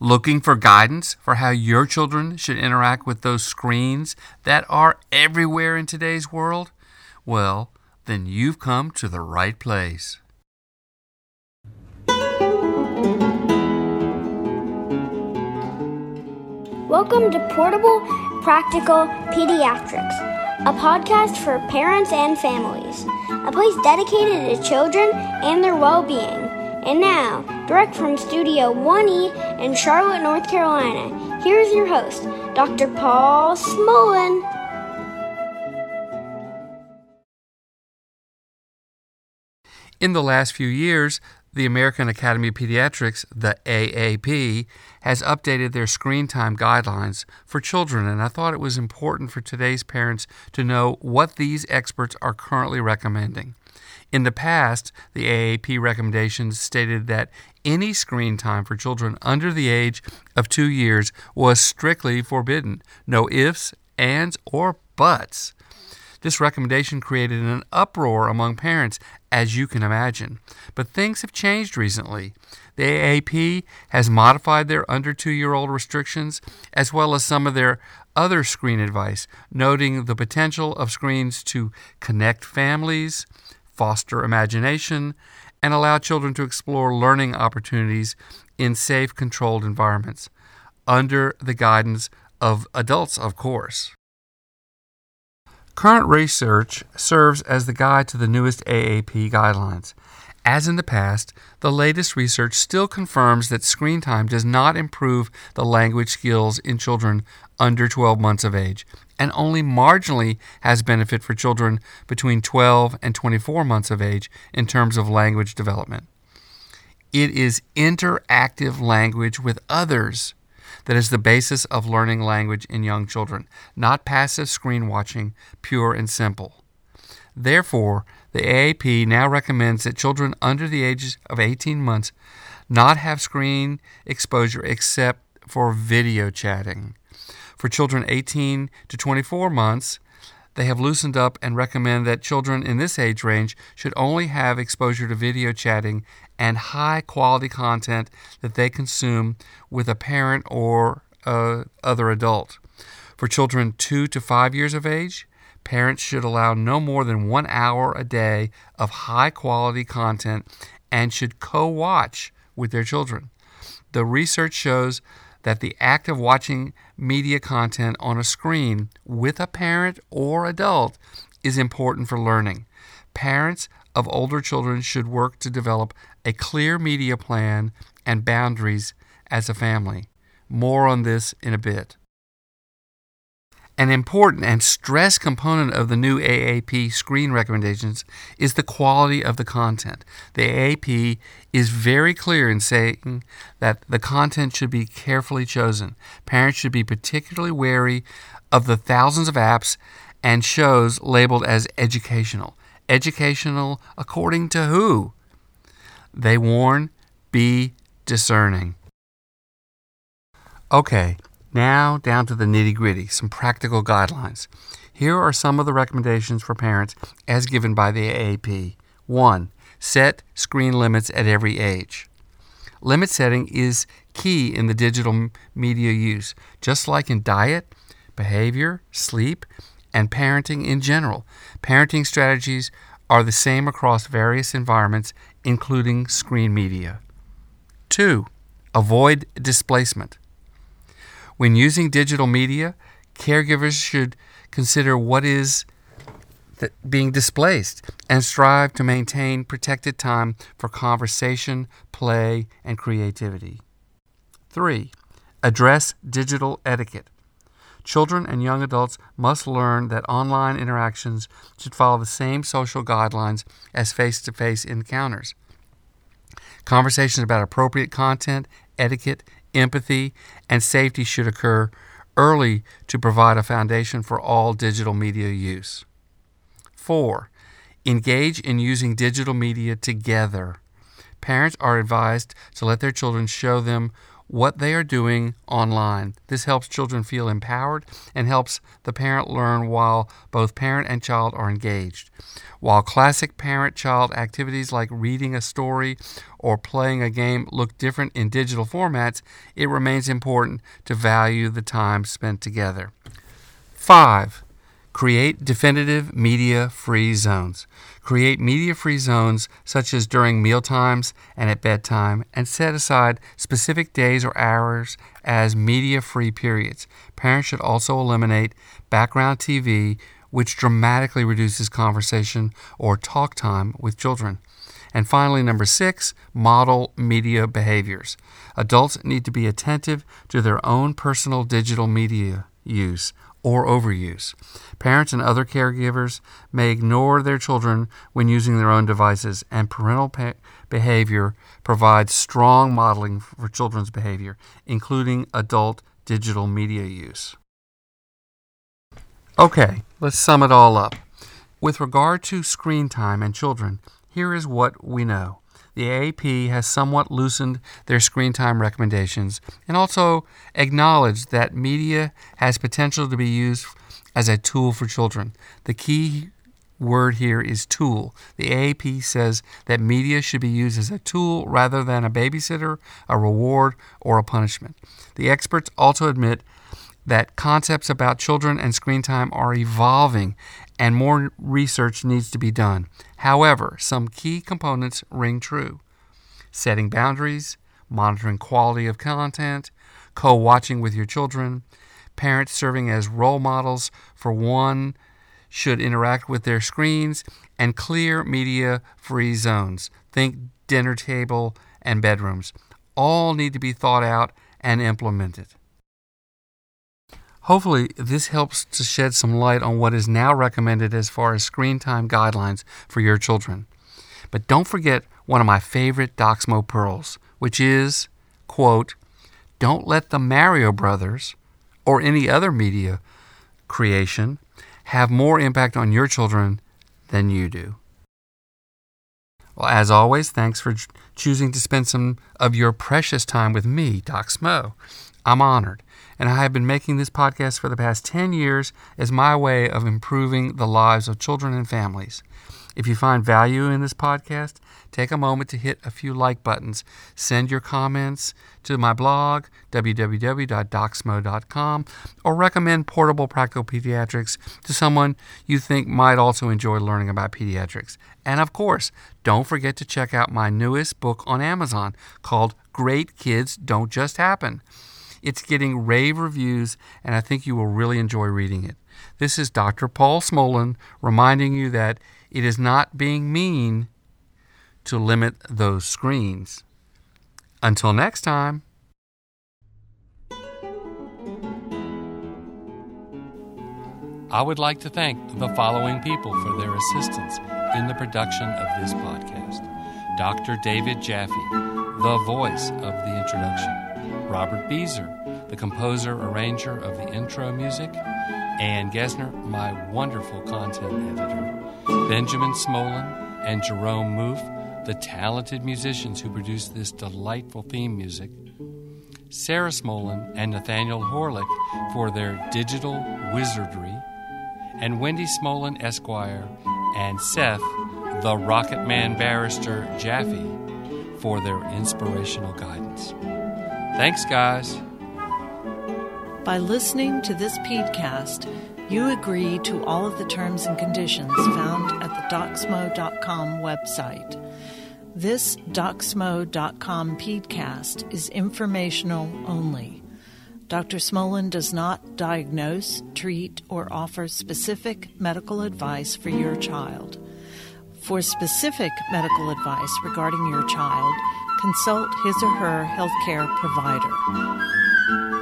Looking for guidance for how your children should interact with those screens that are everywhere in today's world? Well, then you've come to the right place. Welcome to Portable Practical Pediatrics, a podcast for parents and families, a place dedicated to children and their well being. And now, direct from Studio 1E in Charlotte, North Carolina, here's your host, Dr. Paul Smolin. In the last few years, the American Academy of Pediatrics, the AAP, has updated their screen time guidelines for children, and I thought it was important for today's parents to know what these experts are currently recommending. In the past, the AAP recommendations stated that any screen time for children under the age of two years was strictly forbidden. No ifs, ands, or buts. This recommendation created an uproar among parents, as you can imagine. But things have changed recently. The AAP has modified their under two year old restrictions as well as some of their other screen advice, noting the potential of screens to connect families, foster imagination, and allow children to explore learning opportunities in safe, controlled environments, under the guidance of adults, of course. Current research serves as the guide to the newest AAP guidelines. As in the past, the latest research still confirms that screen time does not improve the language skills in children under 12 months of age, and only marginally has benefit for children between 12 and 24 months of age in terms of language development. It is interactive language with others that is the basis of learning language in young children, not passive screen watching, pure and simple. Therefore, the AAP now recommends that children under the age of 18 months not have screen exposure except for video chatting. For children 18 to 24 months, they have loosened up and recommend that children in this age range should only have exposure to video chatting and high quality content that they consume with a parent or uh, other adult. For children 2 to 5 years of age, parents should allow no more than one hour a day of high quality content and should co watch with their children. The research shows that the act of watching media content on a screen with a parent or adult is important for learning. Parents of older children should work to develop a clear media plan and boundaries as a family. More on this in a bit. An important and stress component of the new AAP screen recommendations is the quality of the content. The AAP is very clear in saying that the content should be carefully chosen. Parents should be particularly wary of the thousands of apps and shows labeled as educational. Educational according to who? They warn, be discerning. Okay, now, down to the nitty gritty, some practical guidelines. Here are some of the recommendations for parents as given by the AAP. 1. Set screen limits at every age. Limit setting is key in the digital media use, just like in diet, behavior, sleep, and parenting in general. Parenting strategies are the same across various environments, including screen media. 2. Avoid displacement. When using digital media, caregivers should consider what is being displaced and strive to maintain protected time for conversation, play, and creativity. 3. Address digital etiquette. Children and young adults must learn that online interactions should follow the same social guidelines as face to face encounters. Conversations about appropriate content, etiquette, empathy, and safety should occur early to provide a foundation for all digital media use. 4. Engage in using digital media together. Parents are advised to let their children show them what they are doing online. This helps children feel empowered and helps the parent learn while both parent and child are engaged. While classic parent child activities like reading a story or playing a game look different in digital formats, it remains important to value the time spent together. 5. Create definitive media free zones. Create media free zones such as during mealtimes and at bedtime, and set aside specific days or hours as media free periods. Parents should also eliminate background TV, which dramatically reduces conversation or talk time with children. And finally, number six, model media behaviors. Adults need to be attentive to their own personal digital media use or overuse. Parents and other caregivers may ignore their children when using their own devices, and parental pa- behavior provides strong modeling for children's behavior, including adult digital media use. Okay, let's sum it all up. With regard to screen time and children, here is what we know the AAP has somewhat loosened their screen time recommendations and also acknowledged that media has potential to be used as a tool for children. The key word here is tool. The AAP says that media should be used as a tool rather than a babysitter, a reward, or a punishment. The experts also admit that concepts about children and screen time are evolving and more research needs to be done. However, some key components ring true setting boundaries, monitoring quality of content, co watching with your children, parents serving as role models for one should interact with their screens, and clear media free zones. Think dinner table and bedrooms. All need to be thought out and implemented. Hopefully, this helps to shed some light on what is now recommended as far as screen time guidelines for your children. But don't forget one of my favorite Docsmo pearls, which is, quote, don't let the Mario Brothers or any other media creation have more impact on your children than you do. Well, as always, thanks for choosing to spend some of your precious time with me, Doc Smo. I'm honored and I have been making this podcast for the past 10 years as my way of improving the lives of children and families. If you find value in this podcast, take a moment to hit a few like buttons. Send your comments to my blog, www.docsmo.com, or recommend Portable Practical Pediatrics to someone you think might also enjoy learning about pediatrics. And of course, don't forget to check out my newest book on Amazon called Great Kids Don't Just Happen. It's getting rave reviews, and I think you will really enjoy reading it. This is Dr. Paul Smolin reminding you that it is not being mean to limit those screens. Until next time. I would like to thank the following people for their assistance in the production of this podcast Dr. David Jaffe, the voice of the introduction. Robert Beezer, the composer arranger of the intro music, Ann Gesner, my wonderful content editor, Benjamin Smolin, and Jerome Moof, the talented musicians who produced this delightful theme music, Sarah Smolin and Nathaniel Horlick for their digital wizardry, and Wendy Smolin Esquire and Seth, the Rocket Man barrister Jaffe, for their inspirational guidance. Thanks, guys. By listening to this podcast, you agree to all of the terms and conditions found at the Docsmo.com website. This Docsmo.com podcast is informational only. Dr. Smolin does not diagnose, treat, or offer specific medical advice for your child. For specific medical advice regarding your child, consult his or her healthcare provider.